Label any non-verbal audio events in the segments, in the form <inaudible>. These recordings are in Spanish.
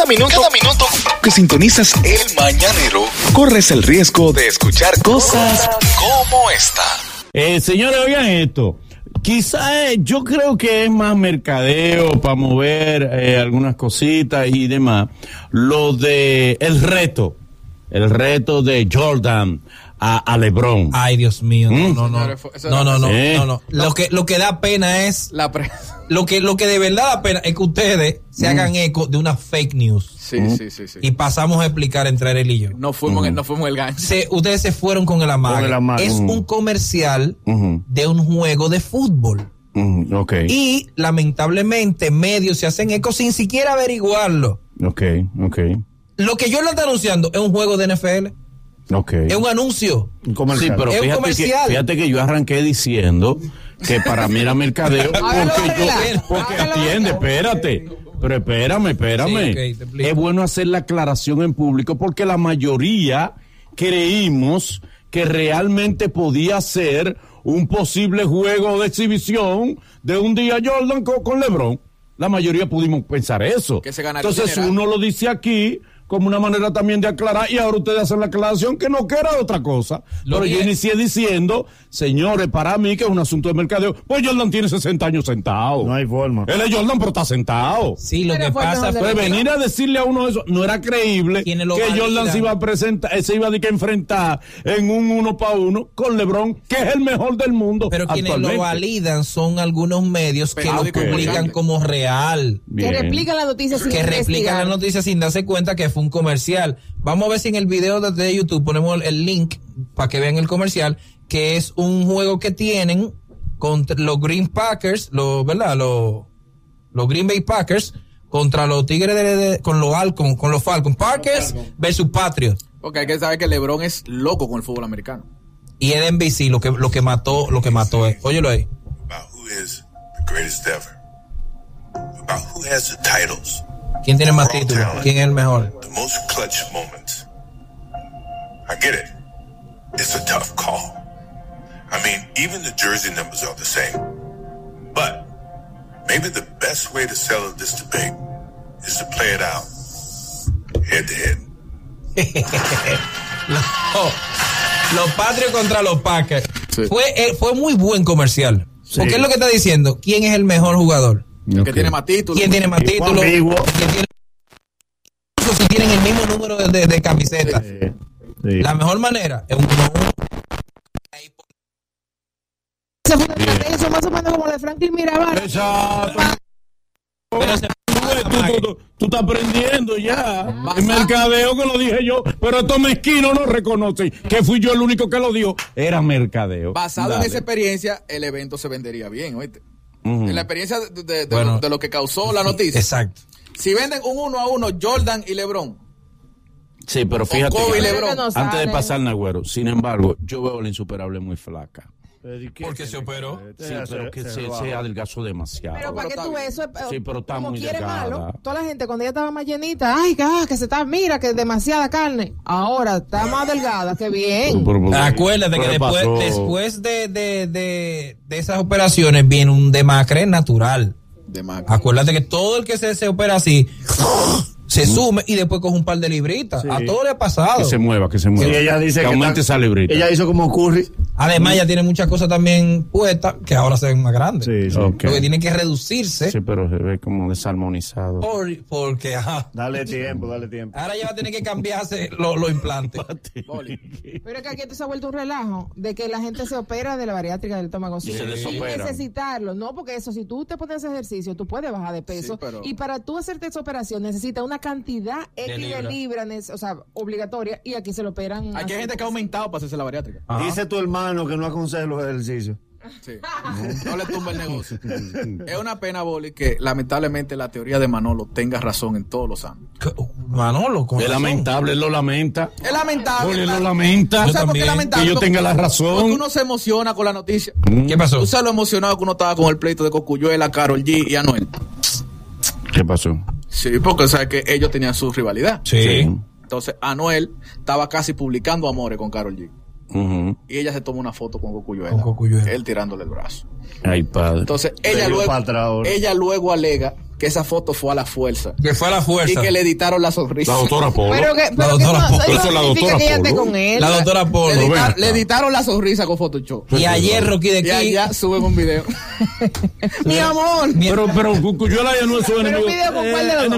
Cada minuto, cada minuto que sintonizas el mañanero, corres el riesgo de escuchar cosas como esta. Eh, señores, oigan esto. Quizá eh, yo creo que es más mercadeo para mover eh, algunas cositas y demás. Lo de el reto, el reto de Jordan a, a LeBron. Ay, Dios mío, Mm. no, no, no, no, no, no, Eh. no, no. Lo que, lo que da pena es, La pre- lo que, lo que de verdad da pena es que ustedes se hagan eco de una fake news Sí, sí, sí, sí. y pasamos a explicar entre él y yo. No fuimos, en- no fuimos el gancho. Se- ustedes se fueron con el amague. Con el amague. Es Mm. un comercial Ujú, de un juego de fútbol. ujú, ok, Y lamentablemente medios se hacen eco sin siquiera averiguarlo. ok, ok, Lo que yo le está anunciando es un juego de NFL, es un anuncio. Un comercial. Sí, pero Es un que, fíjate que yo arranqué diciendo que para mí era mercadeo <laughs> porque yo, porque atiende, espérate. Pero espérame, espérame. Sí, es bueno hacer la aclaración en público porque la mayoría creímos que realmente podía ser un posible juego de exhibición de un día Jordan co- con, LeBron. La mayoría pudimos pensar eso. Que se ganaría Entonces dinero. uno lo dice aquí como una manera también de aclarar y ahora ustedes hacen la aclaración que no que era otra cosa. Lo Pero yo inicié diciendo, señores, para mí que es un asunto de mercadeo. Pues Jordan tiene 60 años sentado. No hay forma. Él es Jordan, pero está sentado. Sí, lo Pero que pasa fue venir a decirle a uno eso no era creíble que Jordan se iba a presentar, eh, se iba a enfrentar en un uno para uno con LeBron, que es el mejor del mundo. Pero quienes lo validan son algunos medios que lo publican como real. Bien. Que replican la noticia sin Que replican la noticia sin darse cuenta que fue un comercial. Vamos a ver si en el video de, de YouTube ponemos el, el link para que vean el comercial, que es un juego que tienen contra los Green Packers, los, ¿verdad? Los, los Green Bay Packers contra los Tigres de, de- con los Alcon, con los Falcons. Packers versus Patriots. Porque hay que saber que LeBron es loco con el fútbol americano. Y es de NBC lo que, lo que mató, lo que mató es. Óyelo ahí. ¿Quién tiene más títulos? ¿Quién es el mejor? Most clutch moments. I get it. It's a tough call. I mean, even the jersey numbers are the same. But maybe the best way to settle this debate is to play it out head to head. <laughs> Oh, los Patriots contra los Packers. Sí. Fue, eh, fue muy buen comercial. Sí. Porque es lo que está diciendo. ¿Quién es el mejor jugador? El que Ok. tiene más títulos. ¿Quién tiene más títulos? ¿Quién tiene... Si tienen el mismo número de, de, de camisetas. Sí, sí. La mejor manera es un. Esa fue una estrategia, eso más o menos como la de Franklin Mirabal. Exacto. Pero se- Tú, tú- tú- tú estás aprendiendo ya. El mercadeo que lo dije yo, pero estos mezquinos no reconocen que fui yo el único que lo dio. Era mercadeo. Basado en esa experiencia, el evento se vendería bien, ¿oíste? En la experiencia de, de- de Bueno. lo, de lo que causó la noticia. Exacto. Si venden un uno a uno Jordan y LeBron, Sí, pero fíjate. Kobe que- y LeBron. No antes de pasar Nagüero, sin embargo, yo veo a la insuperable muy flaca. Porque se operó. Sí, pero que se, se adelgazó demasiado. Pero para que está tú eso, Sí, pero está como muy quiere delgada. malo, toda la gente cuando ella estaba más llenita, ay, que, ah, que se está, mira, que demasiada carne. Ahora está más delgada, que bien. Acuérdate que ¿Qué después, después de, de, de, de esas operaciones viene un demacre natural. De más. Acuérdate que todo el que se, se opera así se sume y después coge un par de libritas. A todo le ha pasado. Que se mueva, que se mueva. Sí, ella dice que que aumente está- esa librita. Ella hizo como Curry. Además, ya tiene muchas cosas también puestas que ahora se ven más grandes. Sí, sí. Ok. Lo que tiene que reducirse Sí, pero se ve como desarmonizado. por- porque ajá, Dale tiempo, dale tiempo. ahora ya va a tener que cambiarse los implantes. <laughs> Pero es que aquí esto se ha vuelto un relajo de que la gente se opera de la bariátrica del estómago sin, se sin necesitarlo. No, porque eso, si tú te pones ejercicio, tú puedes bajar de peso. Sí, pero- Y para tú hacerte esa operación necesitas una cantidad X de libras. o sea, obligatoria, y aquí se lo operan. Aquí hay gente que ha aumentado para hacerse la bariátrica. Dice tu hermano que no aconseja los ejercicios. Sí. No le tumba el negocio. es una pena, Boli, que lamentablemente la teoría de Manolo tenga razón en todos los ámbitos. Manolo, con Es razón. lamentable, él lo lamenta. Es lamentable. Ole, lo lamenta. Que yo tenga la razón. Porque uno se emociona con la noticia. ¿Qué pasó? Tú sabes lo emocionado que uno estaba con el pleito de Cocuyuela, Carol G y Anuel. ¿Qué pasó? Sí, porque sabes que ellos tenían su rivalidad. Sí. Entonces, Anuel estaba casi publicando amores con Carol G. Y ella se toma una foto con Cocuyuela. Con Cocuyuela. Él tirándole el brazo. Ay, padre. Entonces, ella luego, ella luego alega que esa foto fue a la fuerza. Que fue a la Y fuerza. que le editaron la sonrisa. La doctora Polo. Pero que, pero que doctora no, Polo. eso Esa es la doctora que Polo. con él. La doctora Le, Polo. edita- le editaron la sonrisa con Photoshop. Y ayer Rocky de Y Kid. allá suben un video. <laughs> Mi amor. Pero, pero Cuyuela ya no es su Pero enemigo. video con cuál de los eh,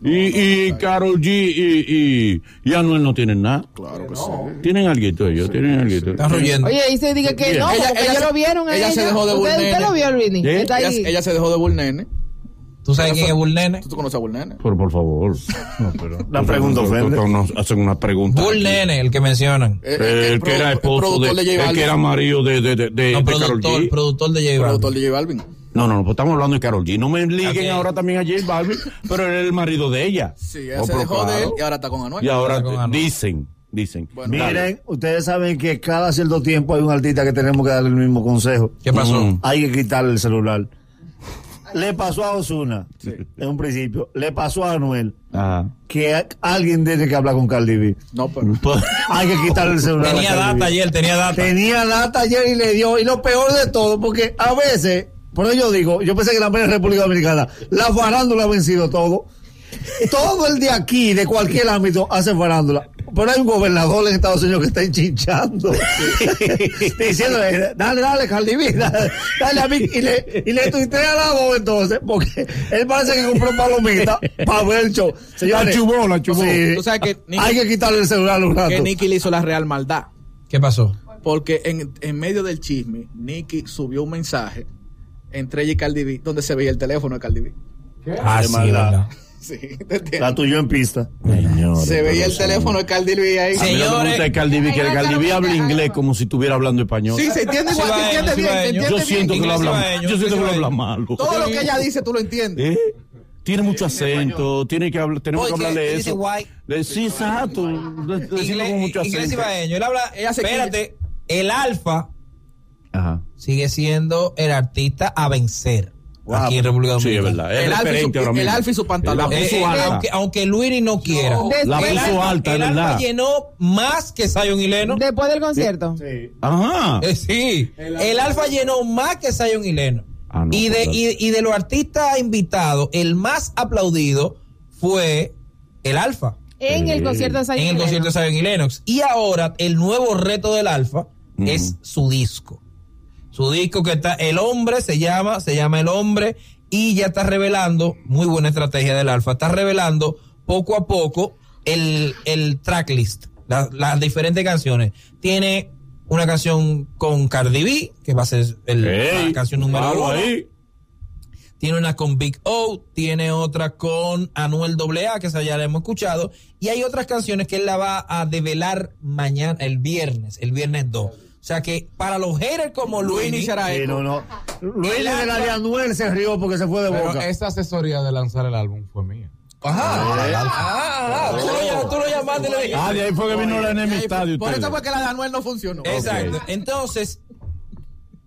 dos? enemigos musicales. Y, y Carol G y, y, y Anuel no tienen nada. Claro que sí. Tienen alguito ellos, tienen alguito. Están ruyendo. Oye, y se dice que Bien. no, Ella- porque ella ellos se- lo vieron a ella se dejó de ¿Usted, Bull usted Nene. lo vio, Luini? ¿Eh? Está Ella, ahí. ella se dejó de Bull Nene. ¿Tú sabes quién es Bull Nene? ¿Tú, tú conoces a Bull Nene? Pero por favor. <laughs> La pregunta ofende. Nos hacen una pregunta. Bull aquí. Nene, el que mencionan. Eh, El, que era esposo productor de, J el que era marido de, de, de, No, productor, G. productor de J Productor Balvin. de J Balvin. No, no, no, pues estamos hablando de Carol G. No me liguen ahora también a J Balvin, pero él es el marido de ella. Sí, ella Oh, se pero dejó de él y ahora está con Anuel. Y ahora Con Anuel. dicen, dicen. Bueno, dale. Miren, ustedes saben que cada cierto tiempo hay un artista que tenemos que darle el mismo consejo. ¿Qué pasó? Mm. Hay que quitarle el celular. Le pasó a Osuna, en un principio. Le pasó a Anuel, Ajá. que alguien tiene que hablar con Cardi B. No, pero. Pues, Hay que quitarle el celular. Tenía a Cardi B. data ayer, tenía data. Tenía data ayer y le dio. Y lo peor de todo, porque a veces, por eso yo digo, yo pensé que la primera República Dominicana, la farándula ha vencido todo. Todo el de aquí, de cualquier ámbito, hace farándula. Pero hay un gobernador en Estados Unidos que está enchinchando. <laughs> Diciéndole, dale, dale, Cardi dale, dale a mí. Y le, y le tuitea a la voz entonces, porque él parece que compró palomita para ver el show. Señores, La chubó, la chubó. sí, Tú sabes que Nicky- hay que quitarle el celular un rato. Que Nicky le hizo la real maldad. ¿Qué pasó? Porque en, en medio del chisme, Nicky subió un mensaje entre ella y Cardi B, donde se veía el teléfono de Cardi B. Ah, sí, verdad. Sí. La tuyo en pista. Se veía el teléfono de Cardi B ahí. A mí lo que me Señores. gusta es Cardi B, que Cardi B habla inglés como si estuviera hablando español. Sí, se entiende igual, se entiende bien, se cibaeño. entiende Yo siento que bien. lo habla, cibaeño, yo siento que lo cibaeño. habla malo. Todo lo que ella dice, tú lo entiendes. ¿Eh? Tiene mucho acento, tiene que hablar, tenemos que hablarle eso. Sí, exacto. de- decirlo Inglés, con mucho inglés acento. ibaeño. Él habla, Ella se espérate, el alfa Ajá. Sigue siendo el artista a vencer Wow. aquí en República Sí, es Dominicana. verdad. Es El alfa y su- ahora el alfa y su pantalón. La eh, alta. aunque, aunque Luiri no quiera. La Después- puso alta, el alfa llenó más que Zion y Lennon. Después del concierto. Ajá. Eh, sí, el alfa llenó más que Zion y Lennon. Ah, no, y, de, pues, y, y de los artistas invitados, el más aplaudido fue el alfa. En el concierto de Zion en el y concierto de. Zion y Lennox. Y ahora el nuevo reto del Alfa es su disco. Su disco que está, el hombre se llama, se llama el hombre y ya está revelando, muy buena estrategia del Alfa, está revelando poco a poco el, el tracklist, la- las diferentes canciones. Tiene una canción con Cardi B, que va a ser el- la canción número uno ahí. tiene una con Big O, tiene otra con Anuel AA, que esa ya la hemos escuchado, y hay otras canciones que él la va a develar mañana, el viernes, el viernes 2. O sea que para los haters como Luis, Luini será Sí, no, no. Luis de la de Anuel se rió porque se fue de Pero boca. esta asesoría de lanzar el álbum fue mía. Ajá, ah, ah, tú, lo, llam- tú lo llamaste y le dijiste. Ah, de ahí fue que vino la enemistad de Por eso fue que la de Anuel no funcionó. Exacto. Entonces,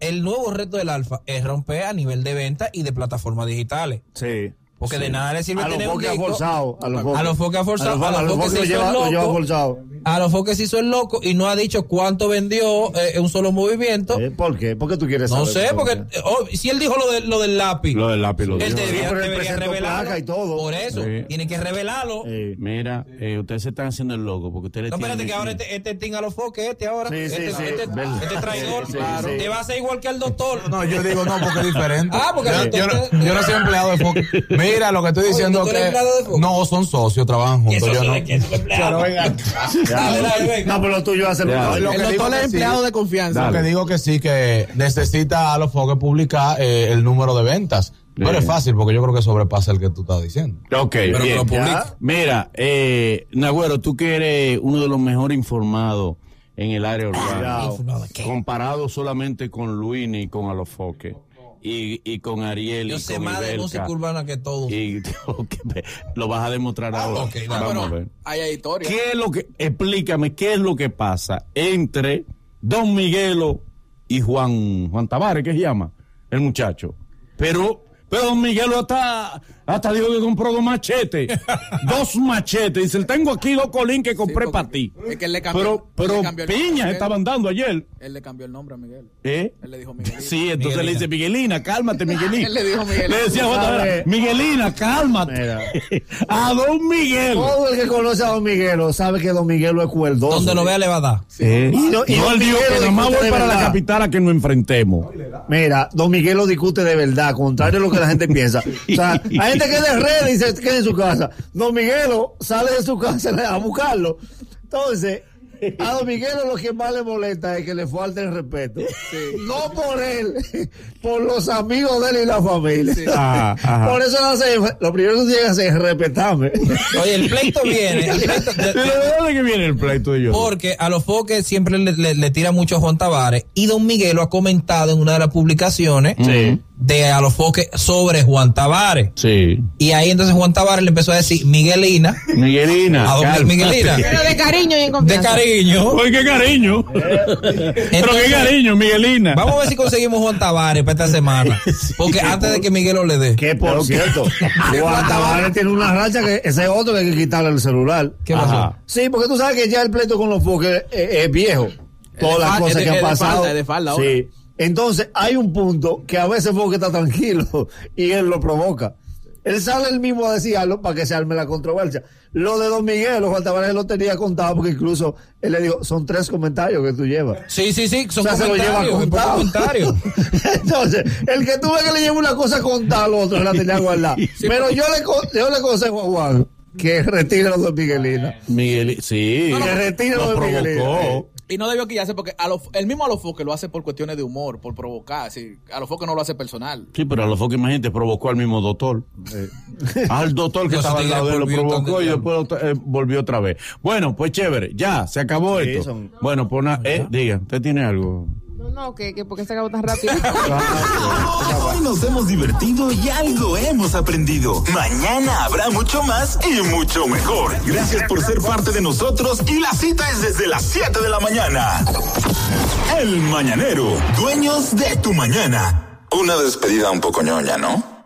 el nuevo reto del Alfa es romper a nivel de venta y de plataformas digitales. Sí. Porque de nada le sirve A tener un foques disco. forzado. A los A los foques forzados, A los foques lo se hizo lleva, el lo lleva loco. forzado. A los foques se hizo el loco y no ha dicho cuánto vendió eh, en un solo movimiento. ¿Eh? ¿Por qué? ¿Por qué tú quieres No saber? sé, ¿Por porque eh, oh, si él dijo lo, de, lo del lápiz, Lo del lápiz lo él dijo. debería, revelarlo. placa y todo. Por eso, Sí. tiene que revelarlo. Eh, Mira, eh, ustedes se están haciendo el loco porque ustedes No, espérate tienen- que ahora este, este ting a los foques, este ahora. Sí, sí, este, sí. este, este traidor. Sí, sí, Claro. sí. Te va a hacer igual que al doctor. No, yo digo no, porque es diferente. Ah, porque yo, el yo doctor- no, yo no soy empleado de Fox. <laughs> Mira, lo que estoy Oye, diciendo ¿tú es eres que empleado de Fox? no son socios, trabajan juntos. Yo no. <laughs> venga. No, pero lo tuyo hace lo que digo es empleado de confianza. Lo que digo que sí, que necesita a los foques publicar eh, el número de ventas. Pero es fácil porque yo creo que sobrepasa el que tú estás diciendo. Ok, Pero que bien. lo. Mira, eh, Nagüero, tú que eres uno de los mejores informados en el área urbana, comparado solamente con Luini y con Alofoque, y, y con Ariel Yo y sé con más de música urbana que todos. y <laughs> lo vas a demostrar ahora. ok, dale. Vamos a ver. Hay historia. ¿Qué es lo que, explícame, qué es lo que pasa entre Don Miguelo y Juan, Juan Tavares, ¿qué se llama? El muchacho. Pero, pero Don Miguelo hasta, Hasta dijo que compró dos machetes. <laughs> dos machetes. Dice, tengo aquí dos colín que compré para ti. es que él le cambió- pero él pero piñas Miguel. estaban dando ayer. Él le cambió el nombre a Miguel. ¿Eh? Él le dijo Miguelito. Sí, entonces le dice, Miguelina, cálmate, Miguelina. <laughs> Él le dijo Miguelito. Le decía, ¿Sabe? Miguelina, cálmate. <laughs> A don Miguel. Todo el que conoce a Don Miguelo sabe que Don Miguelo es cuerdoso. Donde lo vea le va a dar. Eh, Y no- y no, don él dijo Miguelo que nada más discute voy para la capital a que nos enfrentemos. Mira, Don Miguelo discute de verdad, contrario a lo que la gente piensa. O sea, hay gente que es de red y se queda en su casa. Don Miguelo sale de su casa a buscarlo. Entonces, a Don Miguelo lo que más le molesta es que le falte el respeto. No por él, por los amigos de él y la familia. Ajá, ajá. Por eso hace, lo primero que tiene que hacer es respetarme. Oye, el pleito viene. el pleito- de- ¿De de- dónde que viene el pleito de yo? porque a los foques siempre le, le- le tira mucho a Juan Tavares y Don Miguel lo ha comentado en una de las publicaciones de a los foques sobre Juan Tavares. Sí. Y ahí entonces Juan Tavares le empezó a decir Miguelina, Miguelina. a don cálmate. Miguelina, Pero de cariño y en de cariño. Oye, qué cariño. Pero qué cariño, Miguelina. Vamos a ver si conseguimos Juan Tavares para esta semana. <laughs> Porque antes de que Miguel lo le dé. Que por cierto, <laughs> Juan Tavares tiene una racha que ese es otro que hay que quitarle el celular. ¿Qué pasó? Ajá. Sí, porque tú sabes que ya el pleito con los foques es, es viejo. Todas de las cosas es que han pasado. falda, es de falda ahora. sí. Entonces, hay un punto que a veces Foque está tranquilo y él lo provoca. Él sale él mismo a decir algo para que se arme la controversia. Lo de Don Miguel, Juan Tavares lo tenía contado porque incluso él le dijo, son tres comentarios que tú llevas. Sí, sí, sí, son O sea, se lo lleva comentarios. contado. <laughs> Entonces, el que tú ves que le lleva una cosa contada al otro, la tenía guardada. Pero yo le, co- yo le aconsejo a Juan que retire los dos Miguelinas. Miguel, sí. Que retire Lo los dos Miguelinas. Y no debió quillarse porque a lo- el mismo Alofoque lo hace por cuestiones de humor, por provocar. Así, Alofoque no lo hace personal. Sí, pero a los foques, imagínate, provocó al mismo doctor. <laughs> Al doctor que estaba al lado de él lo provocó y de después eh, volvió otra vez. Bueno, pues chévere, ya, se acabó Sí, esto. son- Bueno, pues una, eh, diga, ¿usted tiene algo? No, que, que porque se acabó tan rápido. <laughs> Hoy nos hemos divertido y algo hemos aprendido. Mañana habrá mucho más y mucho mejor. Gracias por ser parte de nosotros y la cita es desde las 7 de la mañana. El Mañanero, dueños de tu mañana. Una despedida un poco ñoña, ¿no?